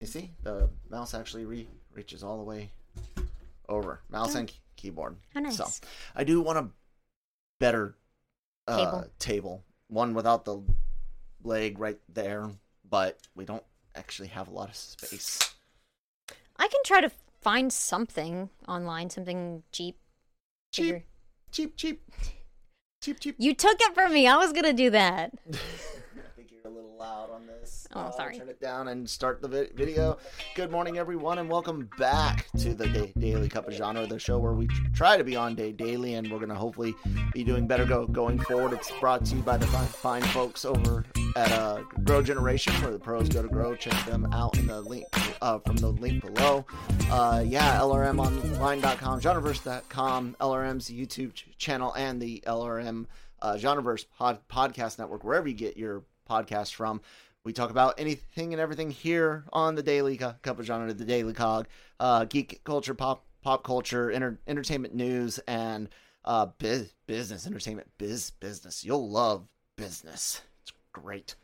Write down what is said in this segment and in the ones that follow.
You see, the mouse actually re- reaches all the way over. Mouse and key- keyboard. How nice. So, I do want a better uh, Table. table. One without the leg right there, but we don't actually have a lot of space. I can try to find something online, something cheap. Cheap, cheap, cheap, cheap, cheap. You took it from me. I was gonna do that. I think you're a little loud on this. Oh, Uh, sorry. Turn it down and start the vi- video. Good morning, everyone, and welcome back to the da- Daily Cup of Genre, the show where we try to be on day daily, and we're going to hopefully be doing better go- going forward. It's brought to you by the fine, fine folks over at uh, Grow Generation, where the pros go to grow. Check them out in the link uh, from the link below. Uh, yeah, LRMonline.com, Genreverse.com, LRM's YouTube ch- channel, and the LRM uh, Genreverse pod- podcast network, wherever you get your podcast from. We talk about anything and everything here on the Daily Co- Cup of Genre, the Daily Cog, uh, geek culture, pop pop culture, enter- entertainment news, and uh, biz- business, entertainment, biz business. You'll love business. It's great.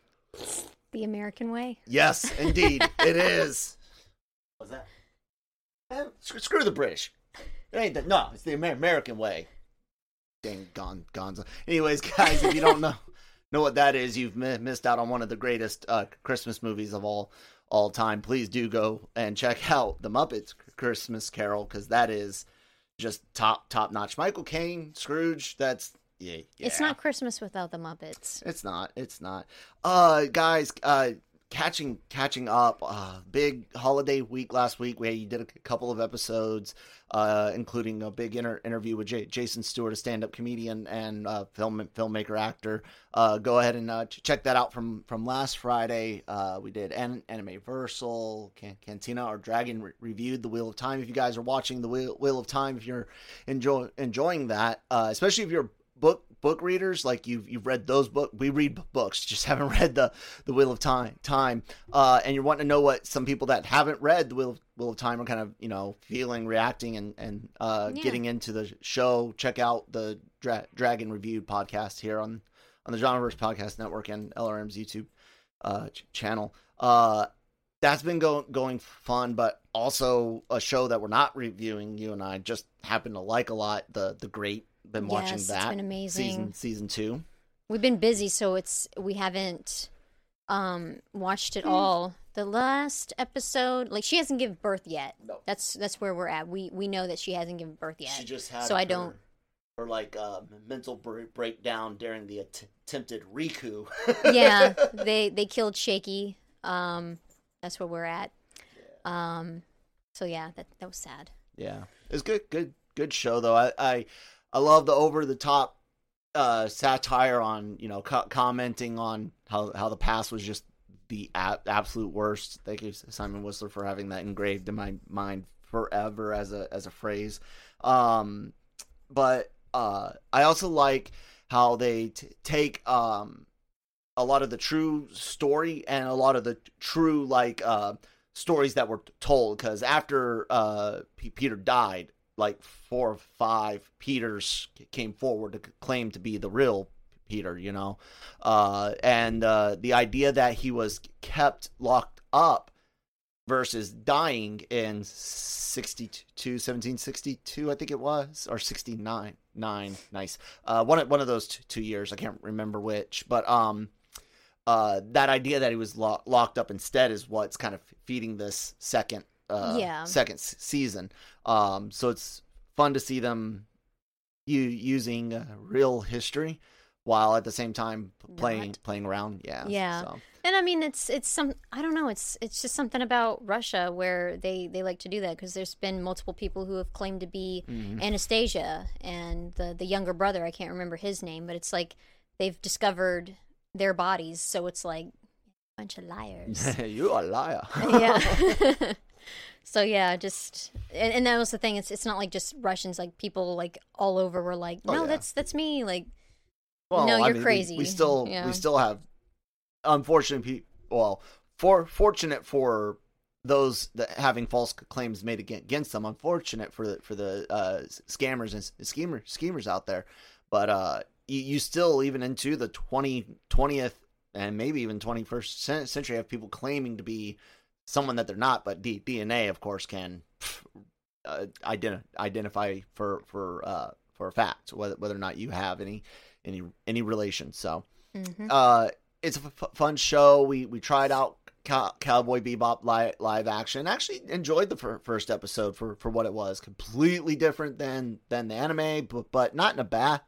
The American way. Yes, indeed, it is. What's that? Eh, screw, screw the British. It ain't that. No, it's the Amer- American way. Dang, gon gonzo. Anyways, guys, if you don't know know what that is, you've mi- missed out on one of the greatest uh, Christmas movies of all all time. Please do go and check out the Muppets Christmas Carol because that is just top top notch. Michael Caine, Scrooge. That's yeah, yeah. It's not Christmas without the Muppets. It's not. It's not. Uh, guys, uh, catching catching up. Uh, big holiday week last week. We did a couple of episodes, uh, including a big inter- interview with J- Jason Stewart, a stand-up comedian and uh, film filmmaker actor. Uh, go ahead and uh, ch- check that out from from last Friday. Uh, we did an- Anime Versal, Can- Cantina, or Dragon re- reviewed the Wheel of Time. If you guys are watching the Wheel, Wheel of Time, if you're enjoy- enjoying that, uh, especially if you're book book readers like you've you've read those book we read books just haven't read the the wheel of time time uh and you're wanting to know what some people that haven't read the wheel of, wheel of time are kind of you know feeling reacting and and uh Yeah. getting into the show check out the Dra- dragon reviewed podcast here on on the genreverse podcast network and lrm's youtube uh ch- channel uh that's been going going fun, but also a show that we're not reviewing. You and I just happen to like a lot. The the great been watching Yes, it's that been amazing. season season two. We've been busy, so it's we haven't um watched it all. The last episode, like she hasn't given birth yet. No. That's that's where we're at. We we know that she hasn't given birth yet. She just had so I don't. her like uh, mental bre- breakdown during the att- attempted Riku. yeah, they they killed Shaky. Um, that's where we're at. Um, so yeah, that that was sad. Yeah, it's good, good, good show though. I I, I love the over the top uh, satire on you know co- commenting on how how the past was just the a- absolute worst. Thank you Simon Whistler for having that engraved in my mind forever as a as a phrase. Um, but uh, I also like how they t- take um a lot of the true story and a lot of the true like uh stories that were told because after uh P- Peter died like four or five Peters came forward to claim to be the real Peter you know? Uh and uh the idea that he was kept locked up versus dying in 62 1762 I think it was or 69 9 nice. Uh one one of those two, two years I can't remember which but um uh, that idea that he was lo- locked up instead is what's kind of feeding this second uh, Yeah. second s- season. Um, so it's fun to see them you using uh, real history while at the same time playing Not. playing around. Yeah, Yeah. So. And I mean, it's it's some I don't know. It's it's just something about Russia where they they like to do that because there's been multiple people who have claimed to be Mm-hmm. Anastasia and the the younger brother. I can't remember his name, but it's like they've discovered their bodies, so it's like a bunch of liars. you are a liar. yeah. so yeah, just and, and that was the thing. It's it's not like just Russians. Like people like all over were like, Oh, no, yeah. that's that's me. Like Well, No, I you're mean, crazy. We, still Yeah. we still have unfortunate people. Well, for fortunate for those that having false claims made against them. Unfortunate for the for the uh, scammers and schemer schemers out there. But uh, you, you still even into the 20, 20th and maybe even twenty first century have people claiming to be someone that they're not. But D- DNA, of course, can uh, identi- identify for for uh, for a fact whether whether or not you have any any any relation. So mhm. uh, it's a f- fun show. We we tried out Cow- Cowboy Bebop live, live action. Actually enjoyed the fir- first episode for for what it was. Completely different than than the anime, but but not in a bad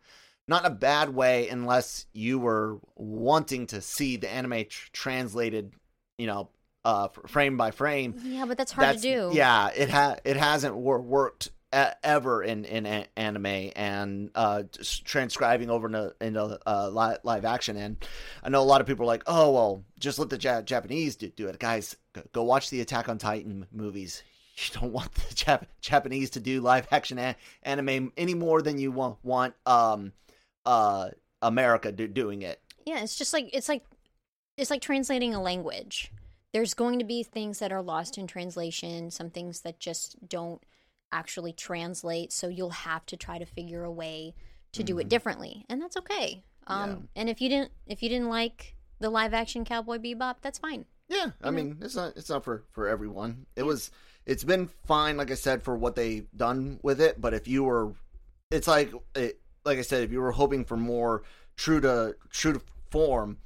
not in a bad way unless you were wanting to see the anime tr- translated, you know, uh, frame by frame yeah, but that's hard to do. yeah, it ha it hasn't wor- worked e- ever in in a- anime and uh just transcribing over into into uh, live, live action. And I know a lot of people are like, oh well, just let the ja- Japanese do, do it, guys. Go, go watch the Attack on Titan movies. You don't want the Jap- Japanese to do live action a- anime any more than you want want um uh America do- doing it. Yeah, it's just like it's like it's like translating a language. There's going to be things that are lost in translation, some things that just don't actually translate, so you'll have to try to figure a way to do it differently, and that's okay. Um Mm-hmm. Yeah. and if you didn't if you didn't like the live action Cowboy Bebop, that's fine. Yeah, I mean it's not it's not for for everyone. It was it's been fine, like I said, for what they've done with it. But if you were, it's like it, like I said, if you were hoping for more true to true to form,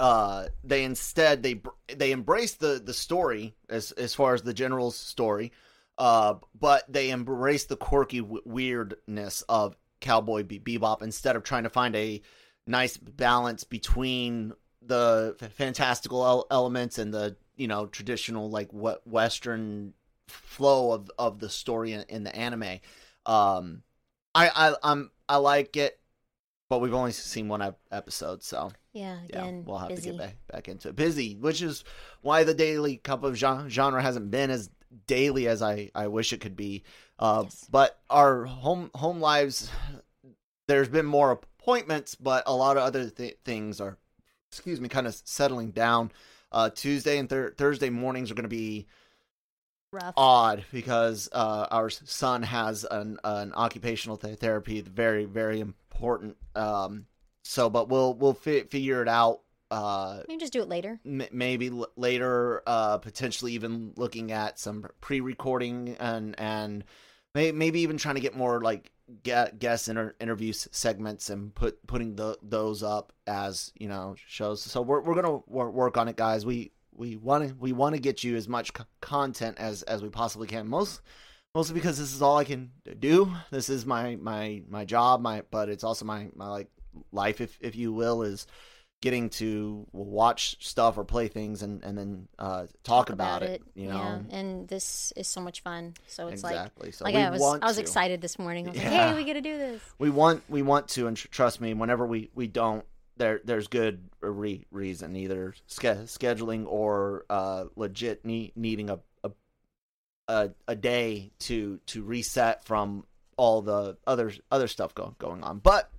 uh, they instead they they embrace the the story as as far as the general's story, uh, but they embrace the quirky w- weirdness of Cowboy Be- Bebop instead of trying to find a nice balance between the fantastical el- elements and the you know traditional like what western flow of of the story in, in the anime. Um i i i'm i like it but we've only seen one ep- episode so Yeah, yeah we'll have busy. to get back, back into it busy which is why the daily cup of gen- genre hasn't been as daily as i i wish it could be uh Yes. but our home home lives there's been more appointments but a lot of other th- things are excuse me kind of settling down uh tuesday and thursday mornings are going to be Rough. odd because uh, our son has an an occupational th- therapy, very very important. Um, so, but we'll we'll fi- figure it out. Uh, Maybe just do it later. m- maybe l- later, uh, potentially even looking at some pre-recording and and may- maybe even trying to get more like get guest inter- interview segments and put putting the, those up as you know shows. So we're we're gonna wor- work on it, guys. We we want to we want to get you as much c- content as as we possibly can. Most mostly because this is all I can do. This is my my my job. My but it's also my my like life, if if you will, is getting to watch stuff or play things and and then uh talk, about, it, you know Yeah, and this is so much fun. So it's like so like I was I was to. excited this morning. I was like, "Hey, we got to do this." we want we want to and tr- trust me whenever we we don't there there's good re- reason either ske- scheduling or uh legit ne- needing a, a a day to to reset from all the other other stuff go, going on. But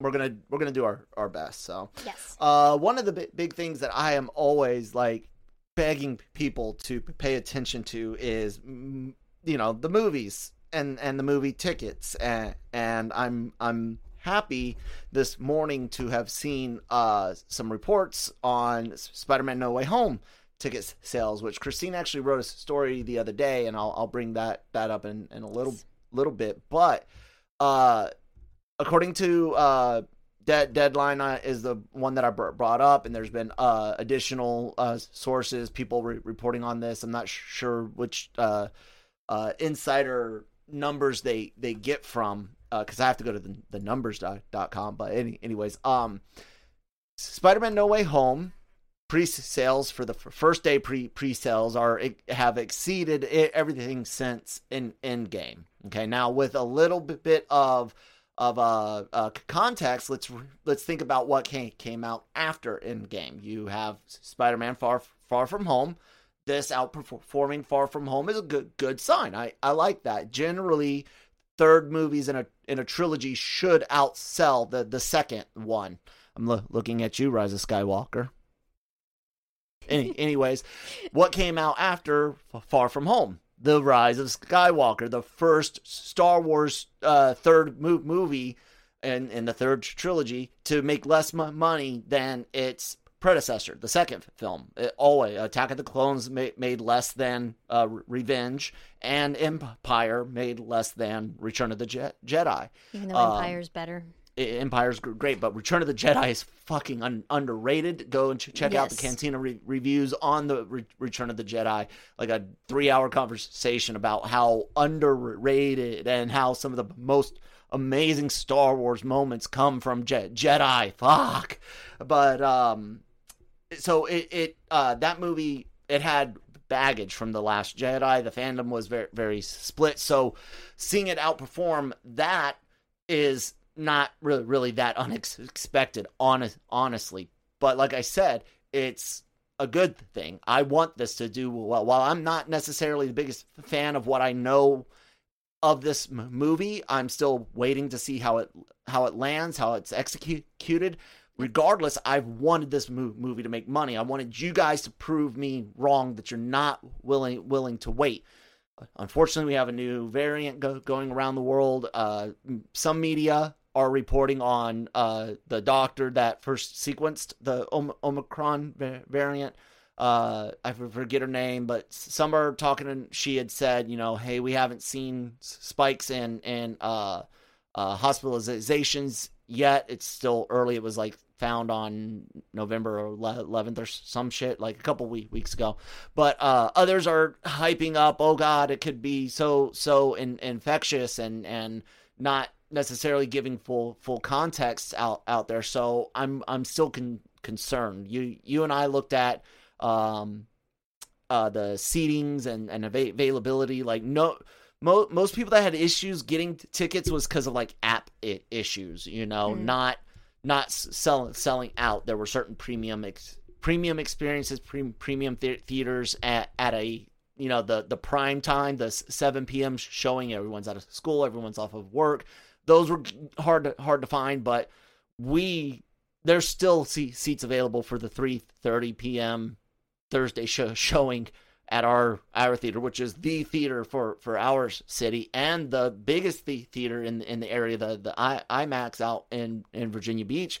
we're gonna we're gonna do our our best so. Yes. uh, one of the big, big things that I am always like begging people to pay attention to is, mm, you know, the movies and and the movie tickets, and and I'm I'm happy this morning to have seen uh some reports on Spider-Man No Way Home ticket sales, which Christine actually wrote a story the other day, and I'll I'll bring that that up in in a little little bit, but uh according to uh dead deadline uh, is the one that I br- brought up, and there's been uh, additional uh, sources, people re- reporting on this. I'm not sure which uh, uh, insider numbers they they get from because I have to go to the, the numbers.com. But any, anyways, um, Spider-Man No Way Home pre-sales for the first day pre pre-sales are have exceeded everything since in Endgame. Okay, now with a little bit of of uh, uh, context, let's let's think about what came came out after Endgame. You have Spider-Man Far Far From Home. This outperforming Far From Home is a good good sign. I I like that. Generally, third movies in a in a trilogy should outsell the the second one. I'm lo- looking at you, Rise of Skywalker. Any, anyways, what came out after Far From Home? The Rise of Skywalker, the first Star Wars uh, third mo- movie in, in the third trilogy to make less money than its predecessor, the second film. It always Attack of the Clones ma- made less than uh, Revenge, and Empire made less than Return of the Je- Jedi. Even though um, Empire's better. Empire's great, but Return of the Jedi is fucking un- underrated. Go and ch- check yes. out the Cantina re- reviews on the re- Return of the Jedi, like a three-hour conversation about how underrated and how some of the most amazing Star Wars moments come from Je- Jedi. Fuck, but um, so it it uh that movie it had baggage from the Last Jedi. The fandom was very very split. So seeing it outperform that is not really really that unexpected honest honestly. But like i said it's a good thing. I want this to do well. While i'm not necessarily the biggest fan of what i know of this movie i'm still waiting to see how it how it lands how it's executed. Regardless i've wanted this mo- movie to make money. I wanted you guys to prove me wrong that you're not willing willing to wait. Unfortunately we have a new variant go- going around the world uh, some media are reporting on uh, the doctor that first sequenced the Om- Omicron variant. Uh, I forget her name, but some are talking, and she had said, you know, hey, we haven't seen spikes in in uh, uh, hospitalizations yet. It's still early. It was like found on November 11th or some shit, like a couple week, weeks ago. But uh, others are hyping up, oh God, it could be so so in, infectious and and not necessarily giving full full context out out there. So I'm I'm still con- concerned. You you and I looked at um uh the seatings and and availability. Like no. Mo- most people that had issues getting t- tickets was because of like app I- issues, you know, mm. not not selling selling out. There were certain premium ex- premium experiences, pre- premium th- theaters at at a you know the the prime time, the 7 p.m. showing. Everyone's out of school, everyone's off of work those were hard to, hard to find, but we there's still seats available for the 3:30 p.m. Thursday show, showing at our our theater, which is the theater for for our city and the biggest the theater in in the area, the the I, IMAX out in in Virginia Beach.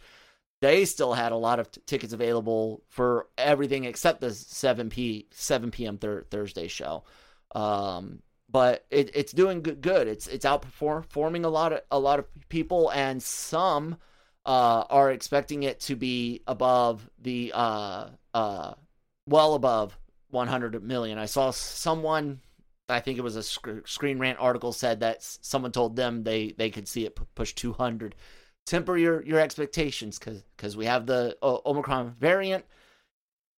They still had a lot of t- tickets available for everything except the 7 p 7 p.m. Thir- Thursday show. Um, but it, it's doing good. It's it's outperforming a lot of a lot of people, and some uh, are expecting it to be above the uh, uh, well above 100 million. I saw someone, I think it was a sc- Screen Rant article, said that someone told them they they could see it p- push 200. Temper your your expectations, because because we have the uh, Omicron variant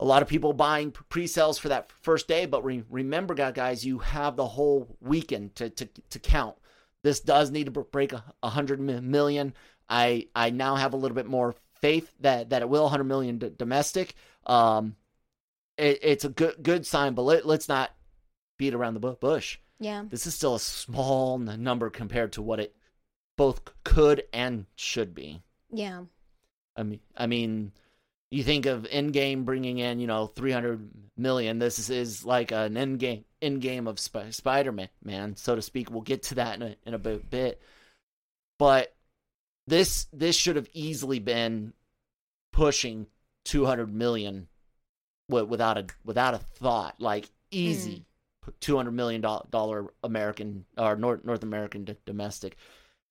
a lot of people buying pre-sales for that first day but re- remember guys you have the whole weekend to, to, to count. This does need to break a, a hundred million. I i now have a little bit more faith that that it will 100 million d- domestic. Um it, it's a good good sign but let, let's not beat around the bush. Yeah. This is still a small number compared to what it both could and should be. Yeah. I mean i mean you think of Endgame bringing in, you know, 300 million. This is, like an Endgame Endgame of Sp- Spider-Man, man, so to speak. We'll get to that in a, in a bit, bit. But this this should have easily been pushing 200 million without a without a thought, like easy. Mm. 200 million dollar American or North North American d- domestic.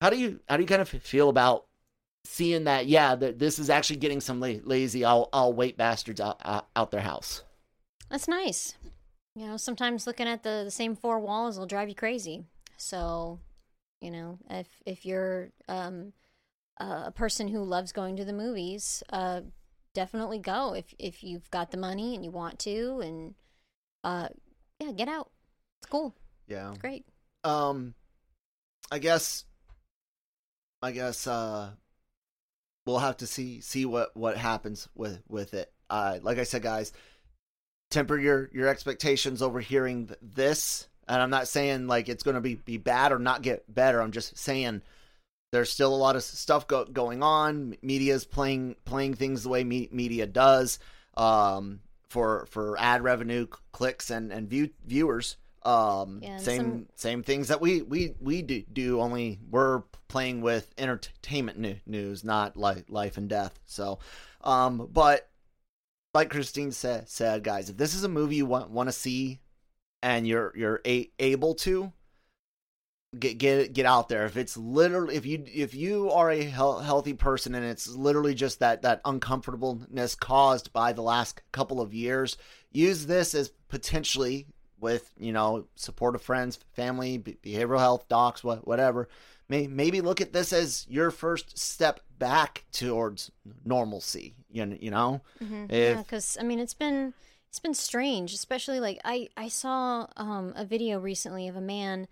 How do you how do you kind of feel about seeing that yeah that this is actually getting some la- lazy I'll I'll wait bastards out, out out their house. That's nice. You know, sometimes looking at the, the same four walls will drive you crazy. So, you know, if if you're um, uh, a person who loves going to the movies, uh, definitely go if if you've got the money and you want to, and uh, yeah, get out. It's cool. Yeah. It's great. Um, I guess, I guess, uh, we'll have to see see what what happens with with it. Uh, like I said, guys, temper your your expectations over hearing this. And I'm not saying like it's going to be be bad or not get better. I'm just saying there's still a lot of stuff go- going on. Media's playing playing things the way me- media does. Um, for for ad revenue, clicks, and and view viewers. Um, Yeah, same some- same things that we we we do, do. Only we're playing with entertainment new, news, not like life and death. So, um, but like Christine said, said guys, if this is a movie you want want to see, and you're you're a, able to get get get out there. If it's literally if you if you are a healthy person and it's literally just that that uncomfortableness caused by the last couple of years, use this as potentially with you know supportive friends, family, behavioral health docs, what whatever. May, maybe look at this as your first step back towards normalcy. You know, you know. Mm-hmm. If- yeah, because I mean, it's been it's been strange, especially like I I saw um a video recently of a man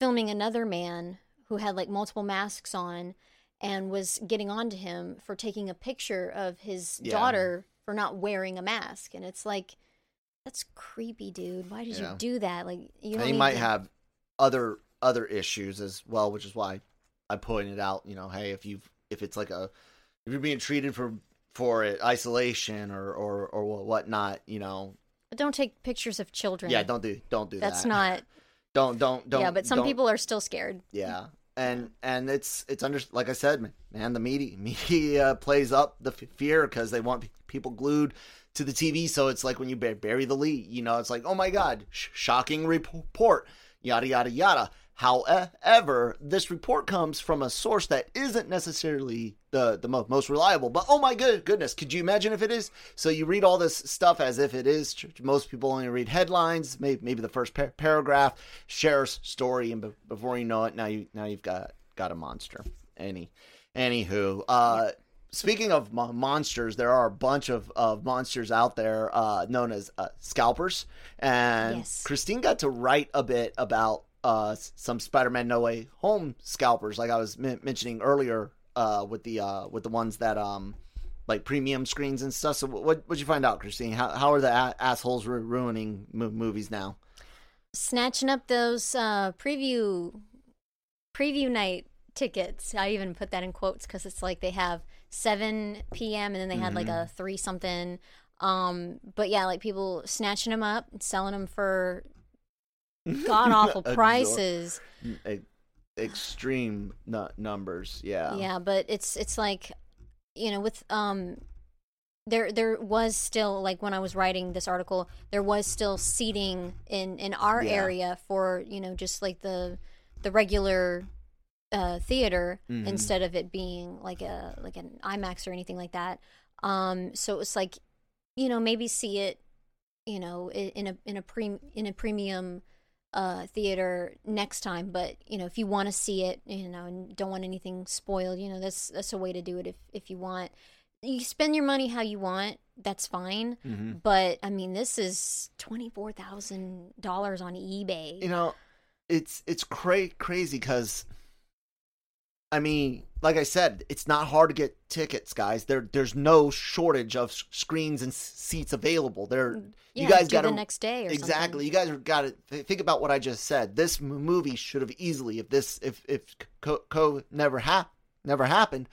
filming another man who had like multiple masks on and was getting on to him for taking a picture of his Yeah. daughter for not wearing a mask, and it's like that's creepy, dude. Why did Yeah. you do that? Like you he might to- have other other issues as well, which is why I pointed out, you know, hey, if you if it's like a if you're being treated for for it, isolation or or or wha- whatnot, you know, But don't take pictures of children. yeah, don't do don't do That's that. not. don't don't don't. yeah, but some people are still scared. Yeah, and and it's it's under like I said, man, the media media plays up the f- fear because they want pe- people glued to the TV. So it's like when you bury the lead, you know, it's like oh my god, sh- shocking report, yada yada yada. However, this report comes from a source that isn't necessarily the the mo- most reliable. But oh my good goodness, could you imagine if it is? So you read all this stuff as if it is. Most people only read headlines, maybe, maybe the first par- paragraph, share a story, and be- before you know it, now you now you've got got a monster. Any, anywho, uh, speaking of mo- monsters, there are a bunch of, of monsters out there uh, known as uh, scalpers, and Yes. Christine got to write a bit about uh, some Spider-Man No Way Home scalpers, like I was men- mentioning earlier uh, with the uh, with the ones that um like premium screens and stuff. So what what'd you find out, Christine? How how are the a- assholes ru- ruining mo- movies now? snatching up those uh, preview preview night tickets. I even put that in quotes because it's like they have 7 p.m. and then they had like a three something. Um, but yeah, like people snatching them up, selling them for god awful prices. E- extreme nu- numbers. Yeah. Yeah, but it's it's like you know with um there there was still like when I was writing this article there was still seating in in our Yeah. area for you know just like the the regular uh theater Mhm. instead of it being like a like an IMAX or anything like that um so it was like you know maybe see it you know in a in a pre in a premium uh theater next time but you know if you want to see it you know and don't want anything spoiled you know that's that's a way to do it if if you want you spend your money how you want that's fine Mhm. but i mean this is $24000 on ebay You know, it's it's cra- crazy because I mean, like I said, it's not hard to get tickets, guys. There there's no shortage of screens and seats available. There mm, yeah, you guys got the next day or exactly. something. You guys got to think about what I just said. This movie should have easily, if this, if if co, co never hap never happened,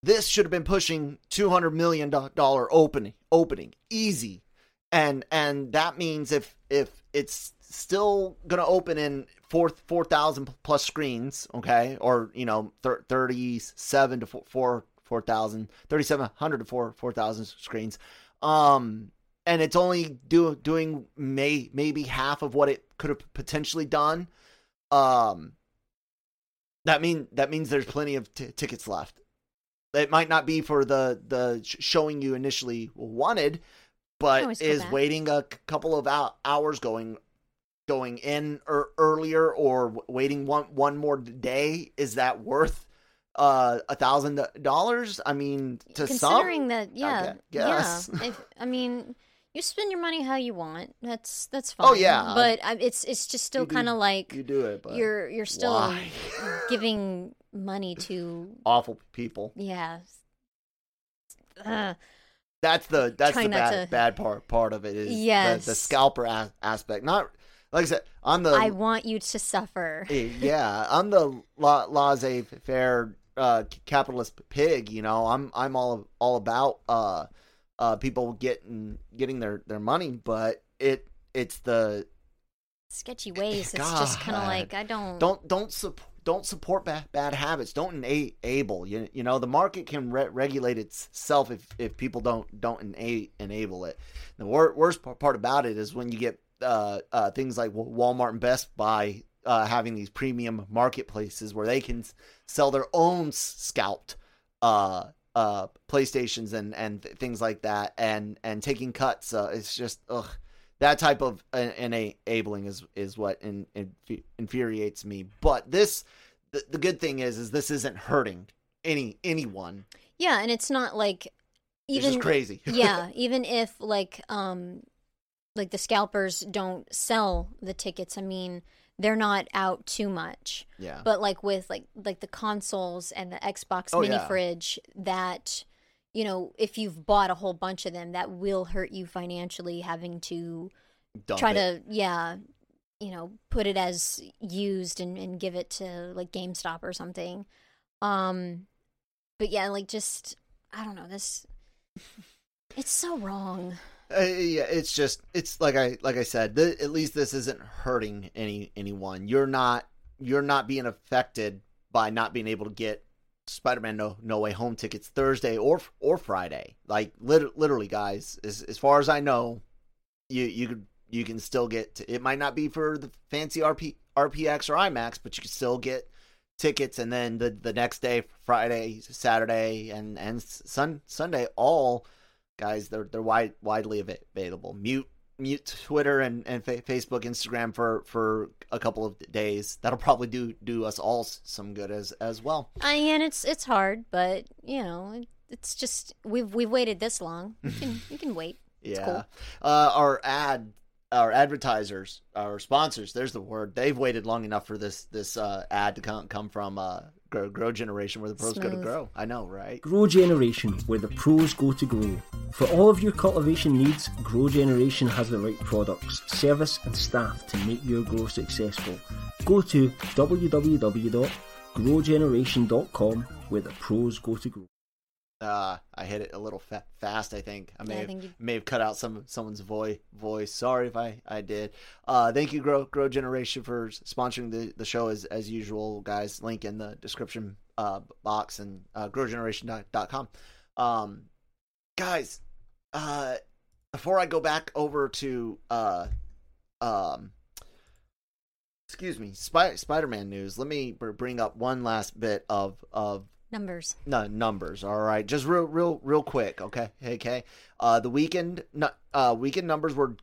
this should have been pushing two hundred million dollar opening opening easy, and and that means if if it's still gonna open in four four thousand plus screens, okay, or you know thir- thirty seven to four four four thousand, thirty seven hundred to four four thousand screens, um and it's only do, doing may maybe half of what it could have potentially done. Um that mean that means there's plenty of t- tickets left. It might not be for the the showing you initially wanted, but is waiting a couple of hours going going in or earlier or waiting one one more day is that worth uh a thousand dollars? I mean, to Considering some, that, yeah, guess. yeah. If, I mean, you spend your money how you want. That's that's fine. Oh, yeah. but I, it's it's just still kind of like you do it, but you're you're still why? giving money to awful people. yeah. Ugh. That's the that's the bad to- bad part part of it is the, the scalper aspect. Not like I said on the I want you to suffer. Eh, yeah, I'm the la- laissez-faire uh, capitalist pig. You know, I'm I'm all all about uh, uh, people getting getting their, their money, but it it's the Sketchy ways. It's just kind of like I don't. don't don't support don't support bad, bad habits. Don't enable. You you know the market can re- regulate itself if, if people don't don't ena- enable it. The wor- worst part about it is when you get uh, uh, things like Walmart and Best Buy uh, having these premium marketplaces where they can sell their own scalped uh, uh, PlayStations and and th- things like that, and and taking cuts. Uh, it's just ugh that type of enabling is is what in, in, infuriates me. But this, the, the good thing is, is this isn't hurting any anyone. yeah, and it's not like It's even just crazy. yeah, even if like um like the scalpers don't sell the tickets, I mean, they're not out too much. yeah. But like with like like the consoles and the Xbox Oh, mini yeah. fridge that you know, if you've bought a whole bunch of them, that will hurt you financially having to Dump try it. to yeah, you know, put it as used and, and give it to like GameStop or something. Um but yeah, like just I don't know, this it's so wrong. Uh, yeah, it's just it's like I like I said. Th- at least this isn't hurting any anyone. You're not you're not being affected by not being able to get Spider-Man No No Way Home tickets Thursday or or Friday. Like lit- literally, guys. As as far as I know, you you could you can still get. T- it might not be for the fancy RP RPX or IMAX, but you can still get tickets. And then the the next day, Friday, Saturday, and and Sun Sunday, all guys they're they're wide widely available. Mute mute Twitter and and fa- Facebook, Instagram for for a couple of days. That'll probably do do us all some good as as well. I and it's it's hard, but you know, it's just we've we've waited this long. You can you can wait. It's yeah. cool. Uh, our ad, our advertisers, our sponsors. There's the word. They've waited long enough for this this uh, ad to come come from uh, Grow, Grow Generation, where the pros go to grow. I know, right? Grow Generation, where the pros go to grow. For all of your cultivation needs, Grow Generation has the right products, service, and staff to make your grow successful. Go to www.growgeneration.com, where the pros go to grow. Uh, I hit it a little fa- fast. I think I may Yeah, have, think you- may have cut out some someone's voice. Voice. Sorry if I I did. Uh, thank you, Grow Grow Generation, for sponsoring the the show as as usual, guys. Link in the description uh box and uh, growgeneration.com. Um, guys, uh, before I go back over to uh, um. Excuse me, Spy- Spider-Man news. Let me br- bring up one last bit of of Numbers. no numbers. All right. Just real real real quick okay? Okay uh the weekend uh weekend numbers were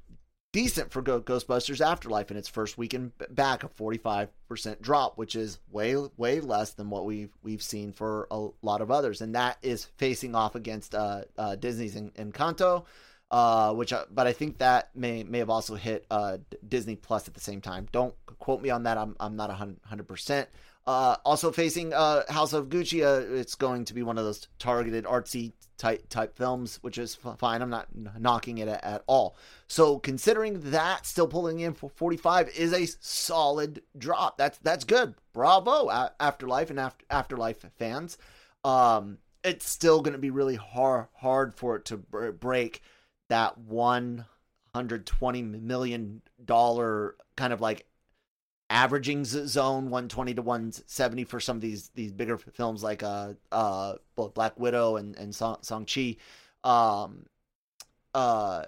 decent for ghostbusters afterlife in its first weekend back a 45% drop which is way way less than what we've we've seen for a lot of others. And that is facing off against uh, uh disney's En- encanto uh which I, but i think that may may have also hit uh disney plus at the same time. Don't quote me on that. I'm, I'm not a 100% uh, also facing uh, House of Gucci, uh, it's going to be one of those targeted artsy type type films, which is fine. I'm not knocking it at, at all. So considering that, still pulling in for 45 is a solid drop. That's that's good. Bravo, Afterlife and After Afterlife fans. Um, it's still going to be really hard hard for it to br- break that 120 million dollar kind of like averaging zone 120 to 170 for some of these these bigger films like uh uh both Black Widow and and Shang-Chi um uh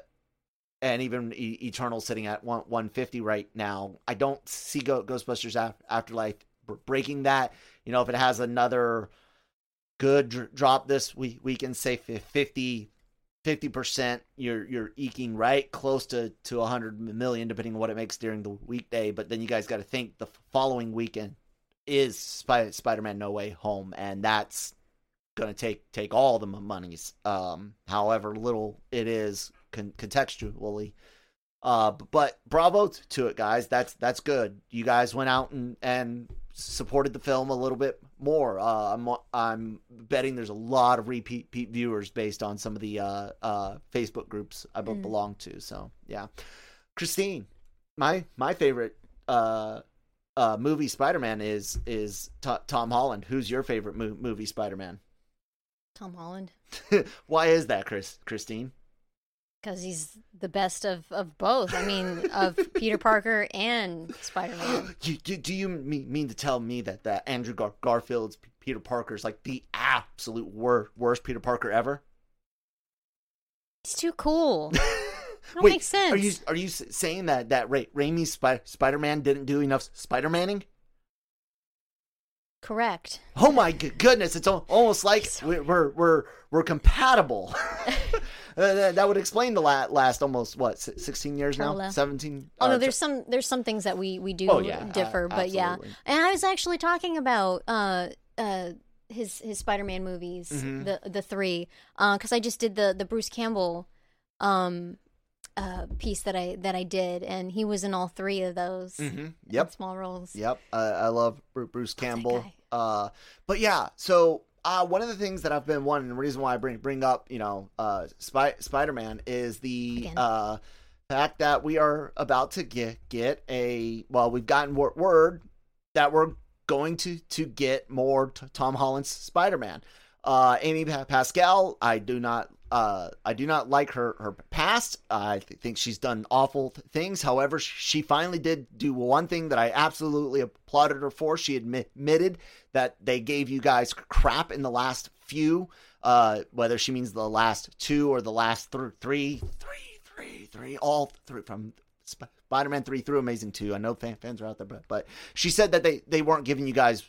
and even e- Eternal sitting at one, 150 right now. I don't see Go- Ghostbusters Af- Afterlife br- breaking that. You know, if it has another good dr- drop this week. We can say 50 percent. You're you're eking right close to to a hundred million, depending on what it makes during the weekday. But then you guys got to think the following weekend is Spy- Spider-Man No Way Home, and that's to take take all the monies, um, however little it is con- contextually. Uh, but bravo to it, guys. That's that's good. You guys went out and and supported the film a little bit more. Uh, I'm I'm betting there's a lot of repeat, repeat viewers based on some of the uh, uh, Facebook groups I mm. belong to. So yeah, Christine, my my favorite uh, uh, movie Spider-Man is is T- Tom Holland. Who's your favorite mo- movie Spider-Man? Tom Holland. Why is that, Chris? Christine? Because he's the best of, of both. I mean, of Peter Parker and Spider Man. do, do, you mean to tell me that, that Andrew Gar- Garfield's Peter Parker is like the absolute wor- worst Peter Parker ever? He's too cool. Wait, makes sense. Are you are you saying that that Ra- Raimi's Spider Man didn't do enough Spider Manning? Correct. Oh my goodness! It's almost like we're we're we're, we're compatible. that would explain the last almost what sixteen years now, seventeen. Oh no, there's some there's some things that we we do oh, yeah, differ, uh, but yeah. And I was actually talking about uh uh his his Spider-Man movies, mm-hmm. the the three, because uh, I just did the the Bruce Campbell um uh, piece that I that I did, and he was in all three of those. Mm-hmm. Yep, small roles. Yep, uh, I love Bruce Campbell. Uh, but yeah, so uh, one of the things that I've been wanting, the reason why I bring bring up, you know, uh, Spy- Spider Man is the uh, fact that we are about to get get a well, we've gotten word that we're going to to get more t- Tom Holland's Spider Man. Uh, Amy Pascal, I do not uh, I do not like her her past. I think she's done awful things. However, she finally did do one thing that I absolutely applauded her for. She admitted that they gave you guys crap in the last few, uh, whether she means the last two or the last th- three, three, three, three, all through from Spider-Man three through Amazing two. I know fan, fans are out there, but but she said that they they weren't giving you guys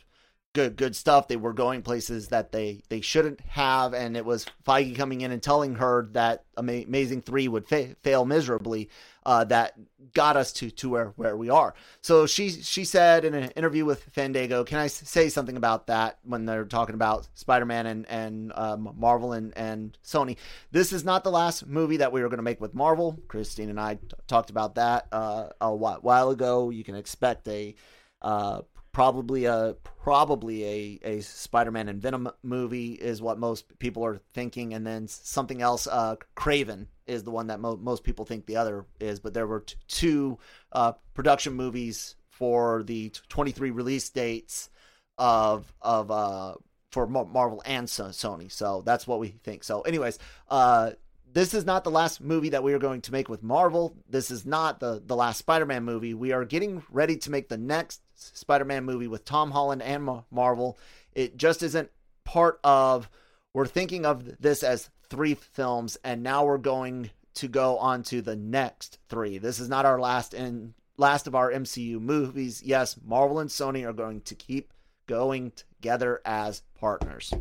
good good stuff. They were going places that they they shouldn't have, and it was Feige coming in and telling her that Amazing Three would fa- fail miserably. Uh, that got us to to where where we are. So she she said in an interview with Fandango, "Can I say something about that when they're talking about Spider Man and and uh, Marvel and and Sony? This is not the last movie that we were going to make with Marvel. Christine and I t- talked about that uh, a while ago. You can expect a uh, probably a probably a, a Spider-Man and Venom movie is what most people are thinking, and then something else. Uh, Kraven is the one that mo- most people think the other is, but there were t- two uh, production movies for the 23 release dates of of uh, for Marvel and Sony. So that's what we think. So, anyways, uh, this is not the last movie that we are going to make with Marvel. This is not the the last Spider-Man movie. We are getting ready to make the next Spider-Man movie with Tom Holland and Marvel. It just isn't part of we're thinking of this as three films and now we're going to go on to the next 3. This is not our last in last of our MCU movies. Yes, Marvel and Sony are going to keep going together as partners.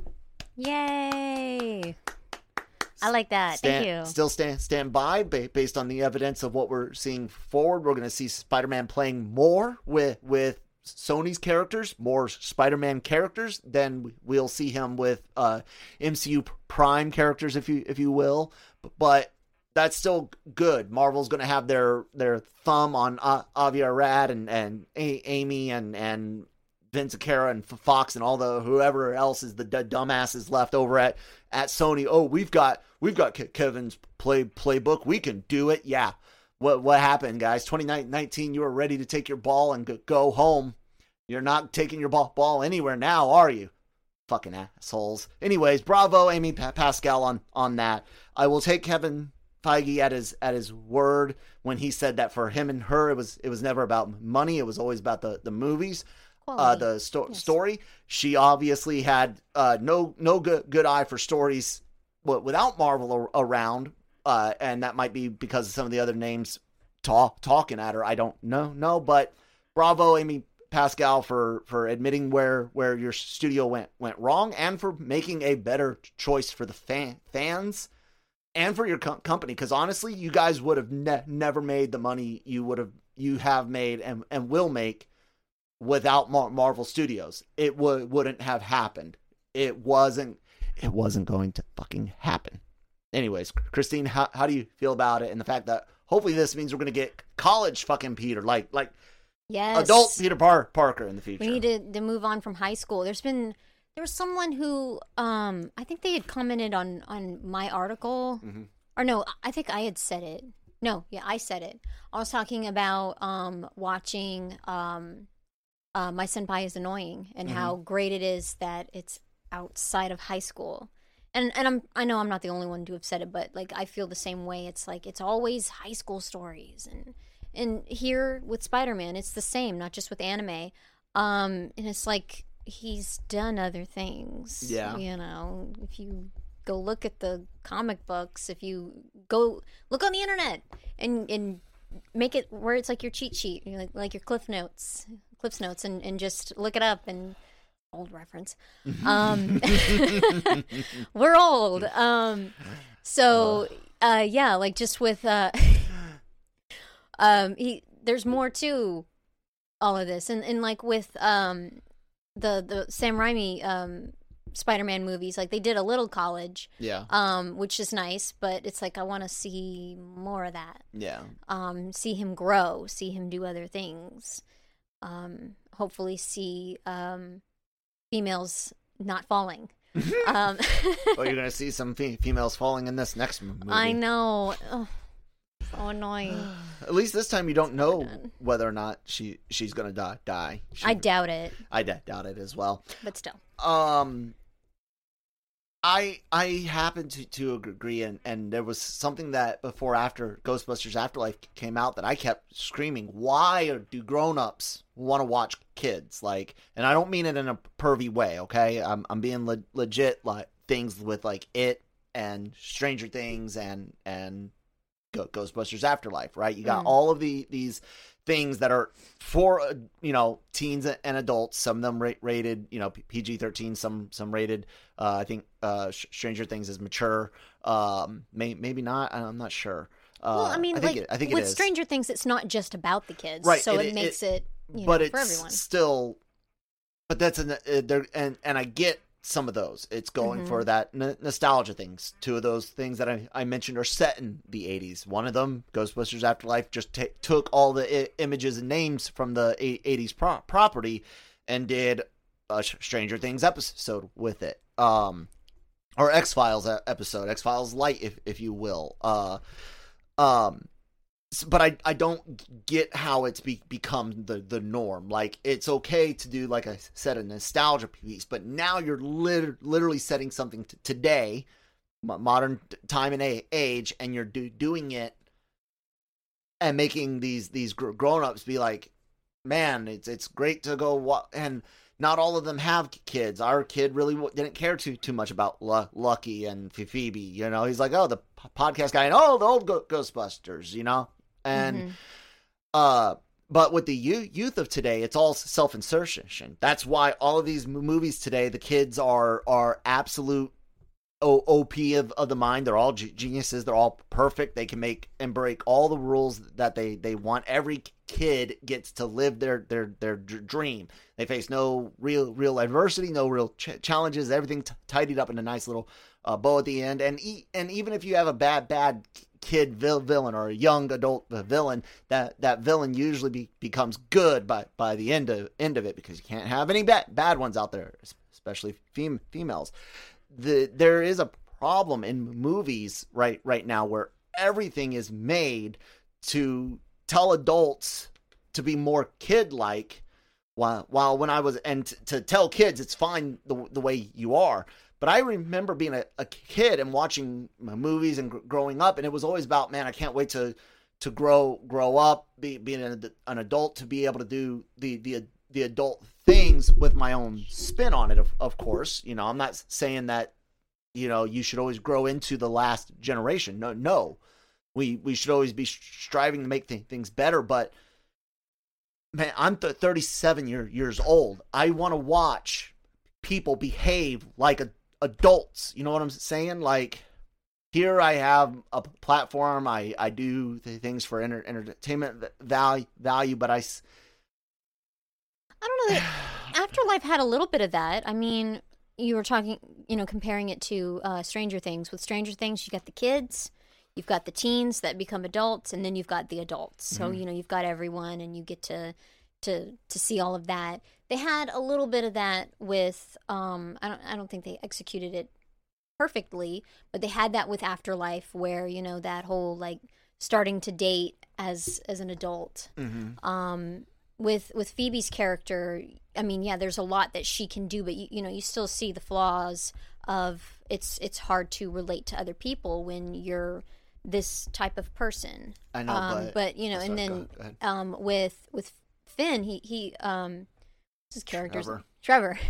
Yay! I like that. Stand, Thank you. Still stand stand by based on the evidence of what we're seeing forward. We're going to see Spider-Man playing more with with Sony's characters, more Spider-Man characters, then we'll see him with uh, MCU Prime characters, if you if you will. But that's still good. Marvel's going to have their their thumb on uh, Avi Arad and and a- Amy and and Vince Zampella and Fox and all the whoever else is the d- dumbasses left over at at Sony. Oh, we've got we've got Kevin's play playbook. We can do it. Yeah. What what happened, guys? 2019, you were ready to take your ball and go home. You're not taking your ball, ball anywhere now, are you? Fucking assholes. Anyways, bravo, Amy pa- Pascal on on that. I will take Kevin Feige at his at his word when he said that for him and her, it was it was never about money. It was always about the the movies uh, the sto- yes. story. She obviously had uh, no no good good eye for stories without Marvel around, uh, and that might be because of some of the other names talk, talking at her. I don't know, no, but bravo, Amy Pascal for for admitting where where your studio went went wrong and for making a better choice for the fan, fans and for your co- company because honestly you guys would have ne- never made the money you would have you have made and and will make without Mar- Marvel Studios it would wouldn't have happened it wasn't it wasn't going to fucking happen anyways Christine how, how do you feel about it and the fact that hopefully this means we're going to get college fucking Peter like like Yes. adult Peter Par- Parker in the future We need to, to move on from high school. There's been there was someone who um I think they had commented on on my article Mhm. or no, I think I had said it. No, yeah, I said it. I was talking about um watching um uh, my senpai is annoying and how great it is that it's outside of high school. And and I'm I know I'm not the only one to have said it, but like I feel the same way. It's like it's always high school stories and and here with Spider-Man, it's the same, not just with anime. Um and it's like he's done other things. Yeah. You know, if you go look at the comic books, if you go look on the internet and and make it where it's like your cheat sheet, you like, like your cliff notes, cliffs notes and and just look it up and old reference. Um we're old. Um so uh. yeah, like just with uh um he there's more to all of this. And and like with um the the Sam Raimi um Spider-Man movies like they did a little college yeah. um which is nice but it's like I want to see more of that. Yeah. Um see him grow see him do other things um hopefully see um females not falling um well you're gonna see some fe- females falling in this next movie I know Ugh, so annoying At least this time you don't know whether or not she she's gonna die. Die. She, I doubt it I d- doubt it as well. but still Um, I I happen to to agree, and and there was something that before after Ghostbusters Afterlife came out that I kept screaming, why do grown ups want to watch kids? Like, and I don't mean it in a pervy way. Okay, I'm I'm being le- legit like things with like it and Stranger Things and and Go- Ghostbusters Afterlife, right? You got Mm. all of the these things that are for uh, you know teens and adults. Some of them ra- rated you know PG thirteen, some some rated. Uh, I think uh, Stranger Things is mature. Um, may, maybe not. I'm not sure. Uh, well I mean think like it, I think with it. Stranger Things it's not just about the kids Right, so it- it, it- makes it, you but know, it's for everyone still. But that's an uh, there, and and I get some of those. It's going Mm-hmm. for that n- nostalgia things. Two of those things that I, I mentioned are set in the 80s. One of them, Ghostbusters Afterlife, just ta took all the I- images and names from the a- 80s pro- property and did a Sh- Stranger Things episode with it. Um, or X Files episode, X Files Light, if if you will. Uh, um, but I I don't get how it's be, become the the norm. Like it's okay to do like I said a nostalgia piece, but now you're lit- literally setting something t- today, mo- modern time and a- age, and you're do- doing it and making these these gr- grown ups be like, man, it's it's great to go wa-. and. Not all of them have kids. Our kid really didn't care too too much about Lu- Lucky and Ph- Phoebe. You know, he's like, oh, the podcast guy, and oh, the old Ghostbusters. You know, and Mhm. uh but with the youth, youth of today it's all self-insertion. That's why all of these movies today the kids are are absolute op of, of the mind. They're all ge- geniuses. They're all perfect. They can make and break all the rules that they they want. Every kid gets to live their their their dr- dream. They face no real real adversity no real ch- challenges. Everything t- tidied up in a nice little uh, bow at the end. And e- and even if you have a bad bad kid vil- villain or a young adult villain that that villain usually be, becomes good by by the end of end of it because you can't have any bad bad ones out there especially fem- females. The there is a problem in movies right right now where everything is made to tell adults to be more kid like while while when I was and t- to tell kids it's fine the the way you are but I remember being a, a kid and watching movies and gr- growing up and it was always about man I can't wait to to grow grow up be being an, an adult to be able to do the the the adult things with my own spin on it of, of course. You know I'm not saying that you know you should always grow into the last generation. No no. We we should always be striving to make th- things better but man, I'm th- 37 year, years old. I want to watch people behave like a, adults. You know what I'm saying? Like here, I have a platform. I I do things for enter- entertainment value value, but I. s- I don't know. That Afterlife had a little bit of that. I mean, you were talking, you know, comparing it to uh, Stranger Things. With Stranger Things, you got the kids, you've got the teens that become adults, and then you've got the adults. So Mm-hmm. you know, you've got everyone, and you get to to to see all of that. They had a little bit of that with. Um, I don't. I don't think they executed it perfectly, but they had that with Afterlife, where you know that whole like starting to date as as an adult um with with phoebe's character i mean yeah there's a lot that she can do but you, you know you still see the flaws of it's it's hard to relate to other people when you're this type of person I know, um, but- you know and then um with with finn he he um his character's Trevor. trevor.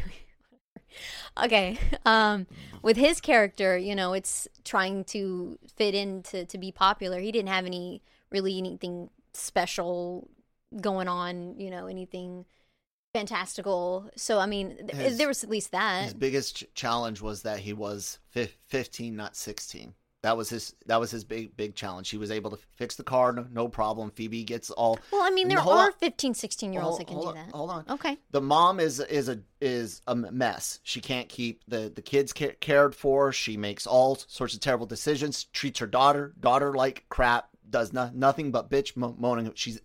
Okay um with his character you know it's trying to fit in to, to be popular. He didn't have any really anything special going on you know anything fantastical. So i mean th- His- there was at least that. His biggest ch- challenge was that he was fif- 15, not 16. That was his. That was his big, big challenge. He was able to fix the car, no, no problem. Phoebe gets all. well i mean there are on. 15 16 year olds that can do on, that Hold on. okay The mom is is a is a mess. She can't keep the the kids ca- cared for. She makes all sorts of terrible decisions. Treats her daughter daughter like crap. Does no, nothing but bitch mo- moaning. She's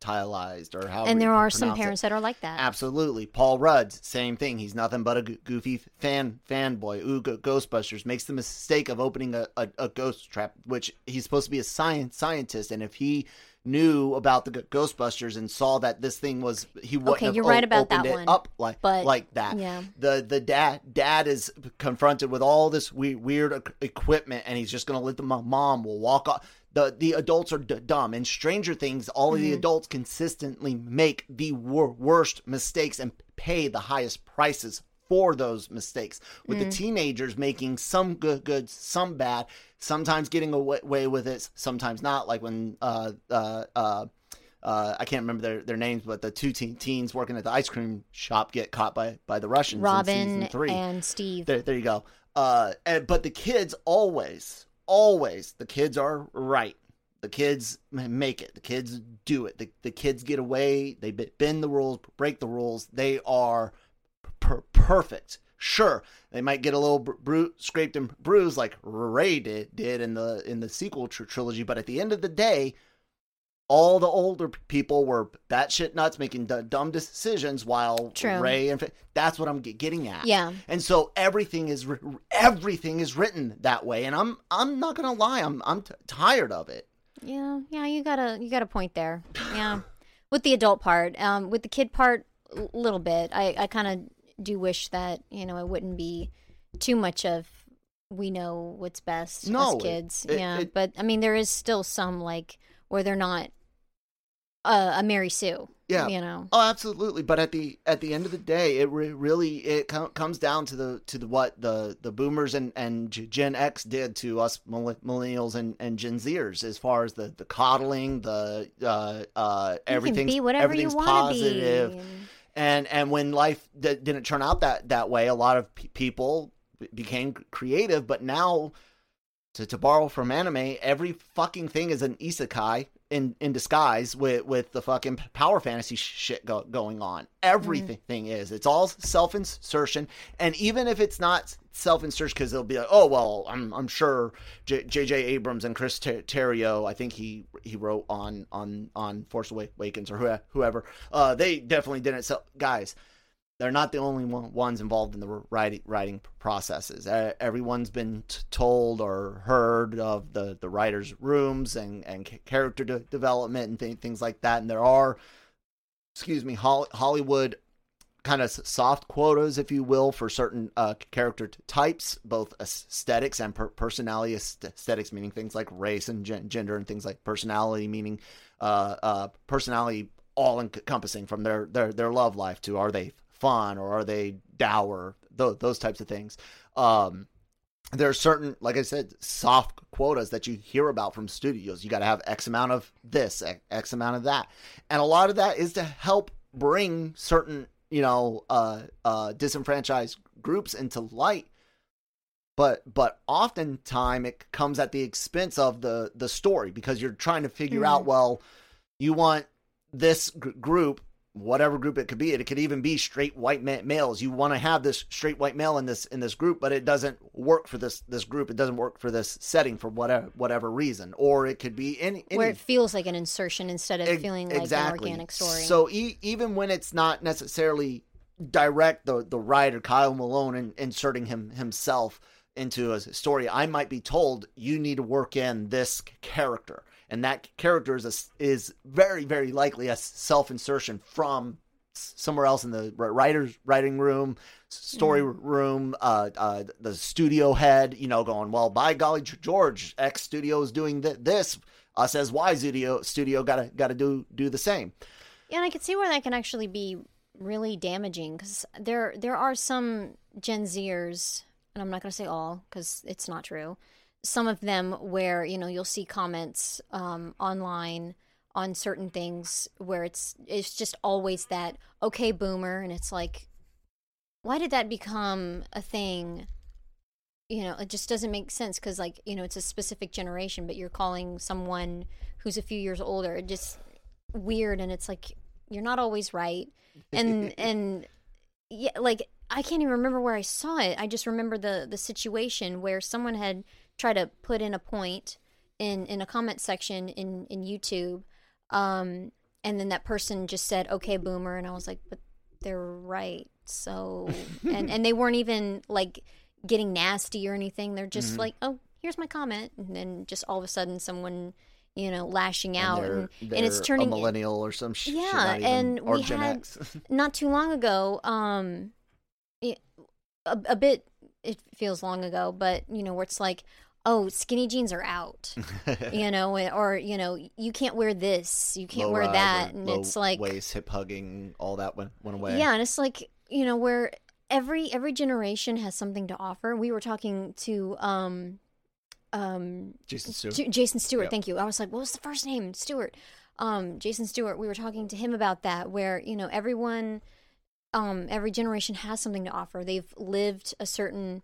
infantilized or how. and there are some parents that are like that Absolutely. Paul Rudd, same thing. He's nothing but a goofy fan fanboy. Ooh, go- Ghostbusters makes the mistake of opening a, a, a ghost trap, which he's supposed to be a science scientist, and if he knew about the Ghostbusters and saw that this thing was, he wouldn't Okay, have you're right o- about opened that it one. up like But, like that. yeah. The the dad dad is confronted with all this we- weird equipment, and he's just gonna let the mo- mom will walk off. The, the adults are d- dumb. and Stranger Things, all of the Mm-hmm. adults consistently make the wor- worst mistakes and pay the highest prices for those mistakes. With Mm. the teenagers making some good, good, some bad, sometimes getting away with it, sometimes not. Like when uh uh uh. Uh, I can't remember their, their names, but the two teen, teens working at the ice cream shop get caught by, by the Russians. in robin season three. and steve There, there you go. Uh, and, but the kids always, always, the kids are right. The kids make it. The kids do it. The, the kids get away. They bend the rules, break the rules. They are per- perfect. Sure, they might get a little bru- scraped and bruised like Rey did, did in the in the sequel tr- trilogy, but at the end of the day, all the older people were batshit nuts, making d- dumb decisions, while True. Rey and that's what I'm ge- getting at. Yeah. And so everything is ri- everything is written that way, and I'm I'm not gonna lie, I'm I'm t- tired of it. Yeah, yeah, you got a you got a point there. Yeah, with the adult part, um, with the kid part, a little bit. I I kind of do wish that you know it wouldn't be too much of we know what's best No, as kids. it- yeah, it- but I mean there is still some like where they're not uh, a Mary Sue. Yeah. you know. Oh, absolutely. But at the at the end of the day, it re- really it com- comes down to the to the what the the boomers and and Gen X did to us millennials and and Gen Zers as far as the the coddling, the uh uh You everything's be whatever you everything's want positive. be. and- and and when life d- didn't turn out that that way a lot of p- people became creative but now to, to borrow from anime every fucking thing is an isekai in in disguise with with the fucking power fantasy shit go, going on. Everything is. It's all self-insertion. And even if it's not self-insertion because they'll be like oh well i'm i'm sure J- jj abrams and chris Ter- terrio i think he he wrote on on on force awakens or whoever uh they definitely didn't sell guys they're not the only one, ones involved in the writing writing processes. Everyone's been told or heard of the, the writers' rooms and and character de- development and th- things like that. And there are, excuse me, Hol- Hollywood kind of soft quotas, if you will, for certain uh, character types, both aesthetics and per- personality aesthetics, meaning things like race and gen- gender, and things like personality, meaning uh, uh, personality all encompassing from their, their their love life to are they fun or are they dour, those, those types of things. Um, there are certain, like I said, soft quotas that you hear about from studios. You got to have X amount of this, X amount of that, and a lot of that is to help bring certain, you know, uh, uh, disenfranchised groups into light. But but oftentimes it comes at the expense of the the story because you're trying to figure mm-hmm. out well, you want this g- group whatever group it could be. It could even be straight white males. You want to have this straight white male in this in this group, but it doesn't work for this this group. It doesn't work for this setting for whatever whatever reason. Or it could be any, any where it feels like an insertion instead of feeling like exactly. an organic story. So e- even when it's not necessarily direct, the the writer Kyle Malone in, inserting him himself into a story, I might be told you need to work in this character and that character is a, is very very likely a self insertion from somewhere else in the writer's writing room, story mm. room, uh, uh, the studio head, you know, going, well, by golly, George, X studio is doing th- this. Us as Y studio studio gotta gotta do do the same. Yeah, and I can see where that can actually be really damaging because there there are some Gen Zers, and I'm not gonna say all because it's not true, some of them where you know you'll see comments um, online on certain things where it's it's just always that okay boomer and it's like why did that become a thing? You know it just doesn't make sense because like you know it's a specific generation but you're calling someone who's a few years older it just weird and it's like you're not always right. And and yeah like i can't even remember where i saw it. I just remember the the situation where someone had try to put in a point in in a comment section in in YouTube, um, and then that person just said "Okay, boomer," and I was like, "But they're right." So, and and they weren't even like getting nasty or anything. They're just mm-hmm. like, "Oh, here's my comment," and then just all of a sudden, someone you know lashing out and, and, and it's turning a millennial or some shit. yeah even, and we Gen had not too long ago um a, a bit it feels long ago but you know where it's like oh, skinny jeans are out, you know, or you know, you can't wear this, you can't wear that, and it's like waist, hip hugging, all that went went away. Yeah, and it's like you know where every every generation has something to offer. We were talking to um um Jason Stewart. J- Jason Stewart, yep. thank you. I was like, what was the first name? Stewart. Um, Jason Stewart. We were talking to him about that, where you know everyone, um, every generation has something to offer. They've lived a certain,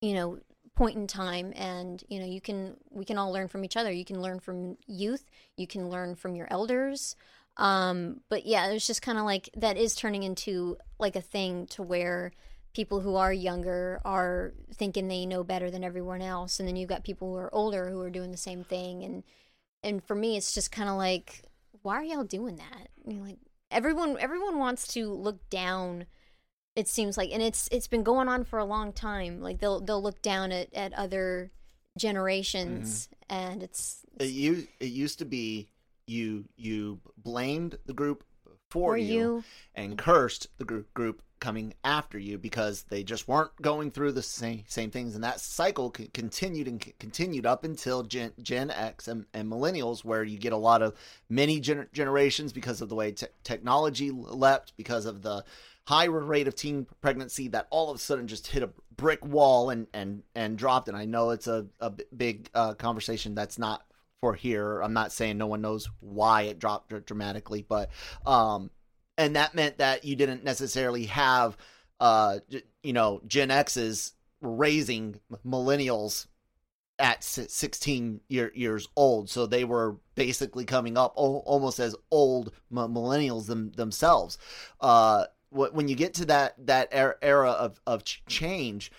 you know, point in time and you know you can we can all learn from each other. You can learn from youth. You can learn from your elders. Um but yeah it's just kind of like that is turning into like a thing to where people who are younger are thinking they know better than everyone else. And then you've got people who are older who are doing the same thing. And and for me it's just kind of like why are y'all doing that? You know, like everyone everyone wants to look down it seems like and it's it's been going on for a long time. Like they'll they'll look down at at other generations mm-hmm. and it's, it's, it, it used to be you you blamed the group for, you, you, and cursed the group group coming after you because they just weren't going through the same same things. And that cycle continued and continued up until Gen, Gen X and, and millennials where you get a lot of many gener- generations because of the way te- technology leapt because of the high rate of teen pregnancy that all of a sudden just hit a brick wall and and and dropped. And I know it's a a big uh, conversation that's not for here. I'm not saying no one knows why it dropped dramatically, but um, and that meant that you didn't necessarily have uh, you know, Gen X's raising millennials at 16 year, years old. So they were basically coming up almost as old millennials them, themselves. Uh, when you get to that that er-, era of of change,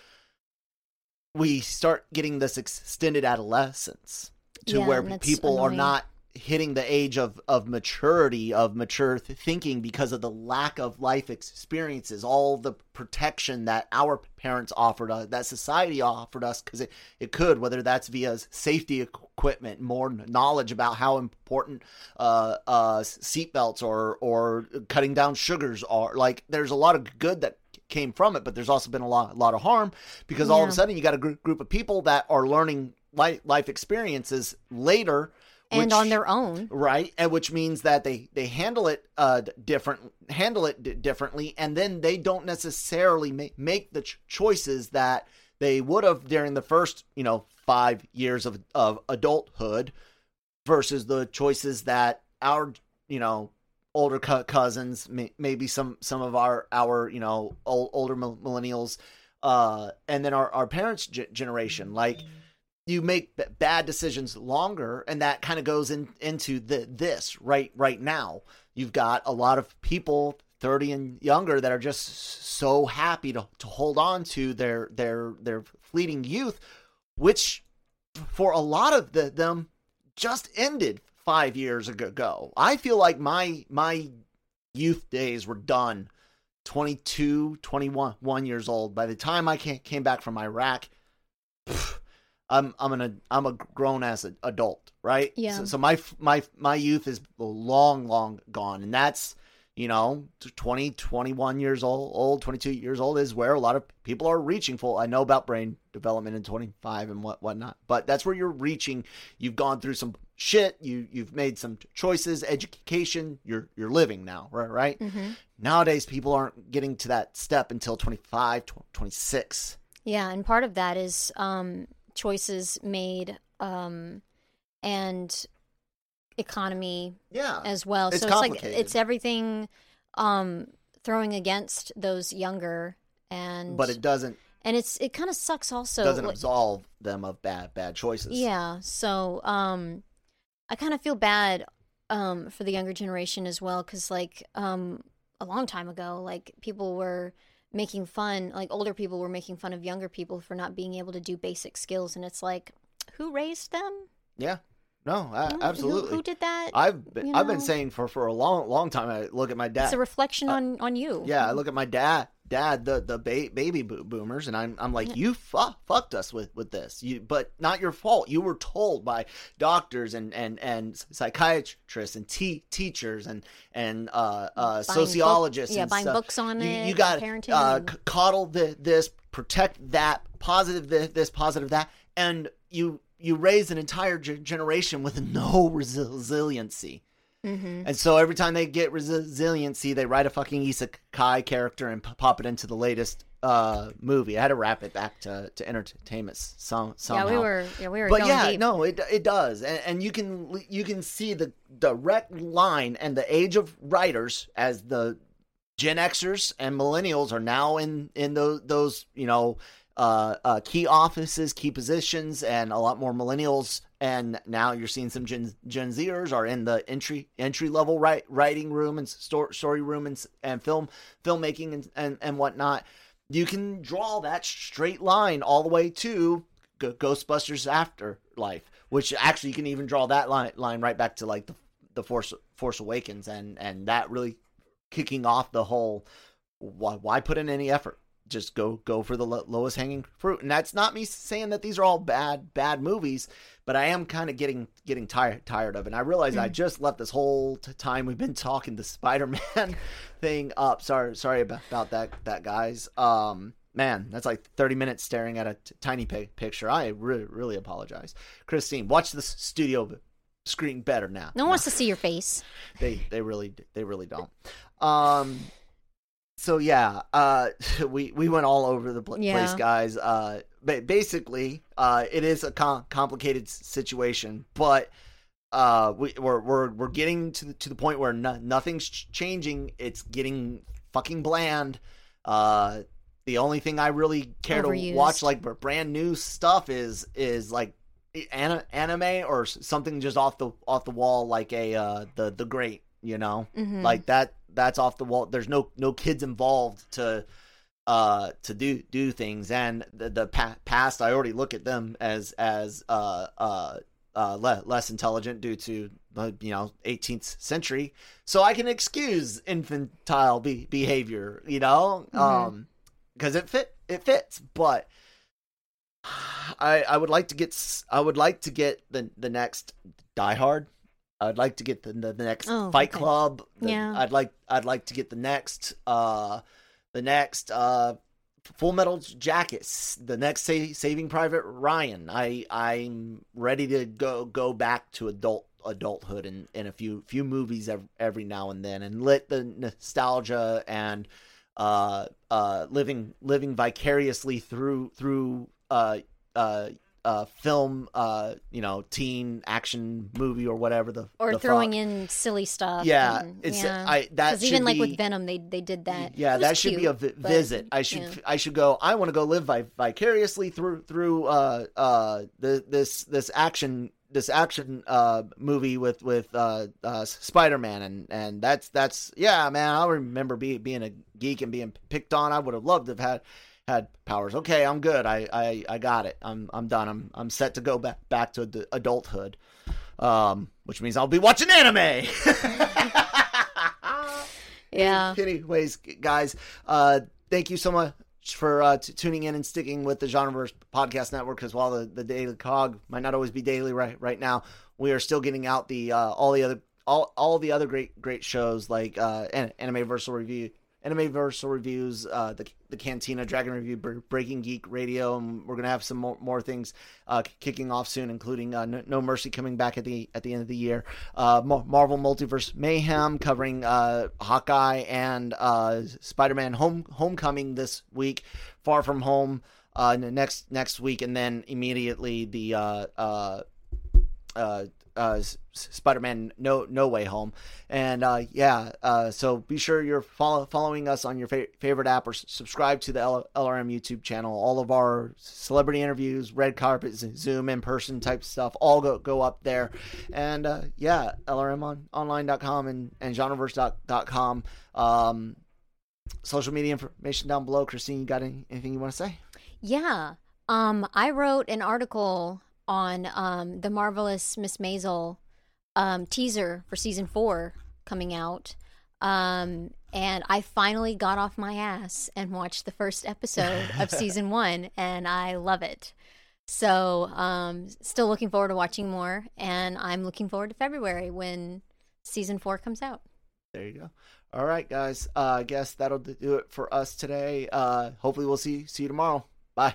we start getting this extended adolescence to yeah, where people annoying. are not hitting the age of of maturity of mature th- thinking because of the lack of life experiences all the protection that our parents offered us that society offered us because it, it could whether that's via safety equipment more knowledge about how important uh uh seatbelts or or cutting down sugars are like there's a lot of good that came from it but there's also been a lot a lot of harm because yeah. all of a sudden you got a gr- group of people that are learning life, life experiences later and which, on their own. Right and which means that they they handle it uh different handle it d- differently and then they don't necessarily make make the ch- choices that they would have during the first, you know, five years of, of adulthood versus the choices that our, you know, older co- cousins, may, maybe some, some of our, our, you know, old, older millennials, uh, and then our, our parents' g- generation, like, you make b- bad decisions longer and that kind of goes in, into the, this right right now. You've got a lot of people 30 and younger that are just so happy to, to hold on to their their their fleeting youth which for a lot of the, them just ended five years ago. I feel like my my youth days were done 22 21 one years old. By the time i came back from iraq I'm I'm an I'm a grown ass adult, right? Yeah. So, so, my my my youth is long long gone, and that's you know 20 21 years old old 22 years old is where a lot of people are reaching for i know about brain development in 25 and what whatnot but that's where you're reaching. You've gone through some shit. You you've made some choices education. You're you're living now right right? Mm-hmm. nowadays people aren't getting to that step until 25 26 yeah and part of that is um choices made um, and economy yeah. as well. It's so it's like it's everything um throwing against those younger and but it doesn't and it's it kind of sucks also. doesn't absolve them of bad bad choices. Yeah. So um i kind of feel bad um for the younger generation as well because like um a long time ago like people were making fun like older people were making fun of younger people for not being able to do basic skills and it's like who raised them? Yeah. No I, absolutely who, who, did that i've been, i've been saying for for a long long time i look at my dad it's a reflection uh, on on you. Yeah i look at my dad dad the the ba- baby boomers and i'm i'm like you fu- fucked us with with this. You but not your fault. You were told by doctors and and and psychiatrists and te- teachers and and uh, uh sociologists book, yeah and buying stuff. books on you, it you got parenting uh and... coddle the, this protect that positive this, this positive that and you you raise an entire g- generation with no resiliency Mm-hmm. and so every time they get resiliency, they write a fucking isekai character and pop it into the latest uh, movie. I had to wrap it back to, to entertainment some, somehow. Yeah, we were. Yeah, we were. But yeah, deep. no, it it does, and, and you can you can see the direct line and the age of writers as the Gen Xers and millennials are now in in those those you know uh, uh, key offices, key positions, and a lot more millennials. And now you're seeing some Gen, Gen Zers are in the entry entry level write, writing room and story, room and, and film filmmaking and, and, and whatnot. You can draw that straight line all the way to Ghostbusters Afterlife, which actually you can even draw that line line right back to like the the Force Force Awakens, and and that really kicking off the whole why why put in any effort just go go for the lowest hanging fruit. And that's not me saying that these are all bad bad movies, but I am kind of getting getting tired tired of it. And I realize. I just left this whole time we've been talking the Spider-Man thing up. Sorry sorry about, about that that guys. Um man, that's like 30 minutes staring at a t- tiny p- picture. I really really apologize. Christine, watch the studio screen better now. No one wants to see your face. They they really they really don't. Um so yeah, uh, we we went all over the place, yeah. guys. Uh, but basically, uh, it is a com- complicated situation, but uh, we, we're we're we're getting to the, to the point where no, nothing's changing. It's getting fucking bland. Uh, the only thing I really care Overused. to watch, like brand new stuff, is is like anime or something just off the off the wall, like a uh, the the Great, you know, mm-hmm. like that that's off the wall. There's no no kids involved to uh to do do things. And the, the pa- past I already look at them as as uh uh uh le- less intelligent due to the you know 18th century. So I can excuse infantile be- behavior you know? Mm-hmm. um because it fit it fits. But I I would like to get I would like to get the the next Die Hard I'd like to get the the, the next oh, Fight okay. Club. The, yeah. I'd like I'd like to get the next uh the next uh Full Metal Jackets, the next sa- Saving Private Ryan. I I'm ready to go go back to adult adulthood in, in a few few movies every, every now and then and let the nostalgia and uh, uh, living living vicariously through through uh, uh, uh, film, uh, you know, teen action movie or whatever the or the throwing fuck. in silly stuff. Yeah, and- it's yeah. I that even like with Venom, they they did that. Yeah, that should be a vi- but, visit. I should yeah. I should go. I want to go live vi- vicariously through through uh uh the, this this action this action uh movie with with uh, uh Spider Man and and that's that's yeah man. I remember be, being a geek and being picked on. I would have loved to have had had powers. Okay, I'm good. I I, I got it. I'm I'm done. I'm I'm set to go back back to the adulthood. Um, which means I'll be watching anime. Yeah. Anyways, guys, uh, thank you so much for uh, t- tuning in and sticking with the Genreverse Podcast Network. Because while the, the Daily Cog might not always be daily right right now, we are still getting out the uh, all the other all all the other great great shows like uh, An- Anime Versal Review. Anime Versal reviews, uh, the the Cantina Dragon Review, Breaking Geek Radio, and we're gonna have some more, more things uh, kicking off soon, including uh, no, no Mercy coming back at the at the end of the year. Uh, Marvel Multiverse Mayhem covering uh, Hawkeye and uh, Spider Man Home Homecoming this week. Far From Home uh, next next week, and then immediately the uh, Spider-Man No No Way Home, and uh, yeah, uh, so be sure you're follow, following us on your fa- favorite app or s- subscribe to the L- LRM YouTube channel. All of our celebrity interviews, red carpet, Zoom in person type stuff, all go go up there, and uh, yeah, LRM on online.com and and genreverse.com. Um, social media information down below. Christine, you got any, anything you want to say? Yeah. Um, I wrote an article on um, the marvelous Miss Maisel um, teaser for season four coming out. Um, and I finally got off my ass and watched the first episode of season one, and I love it. So, um, still looking forward to watching more, and I'm looking forward to February when season four comes out. There you go. All right, guys. Uh, I guess that'll do it for us today. Uh, hopefully, we'll see see you tomorrow. Bye.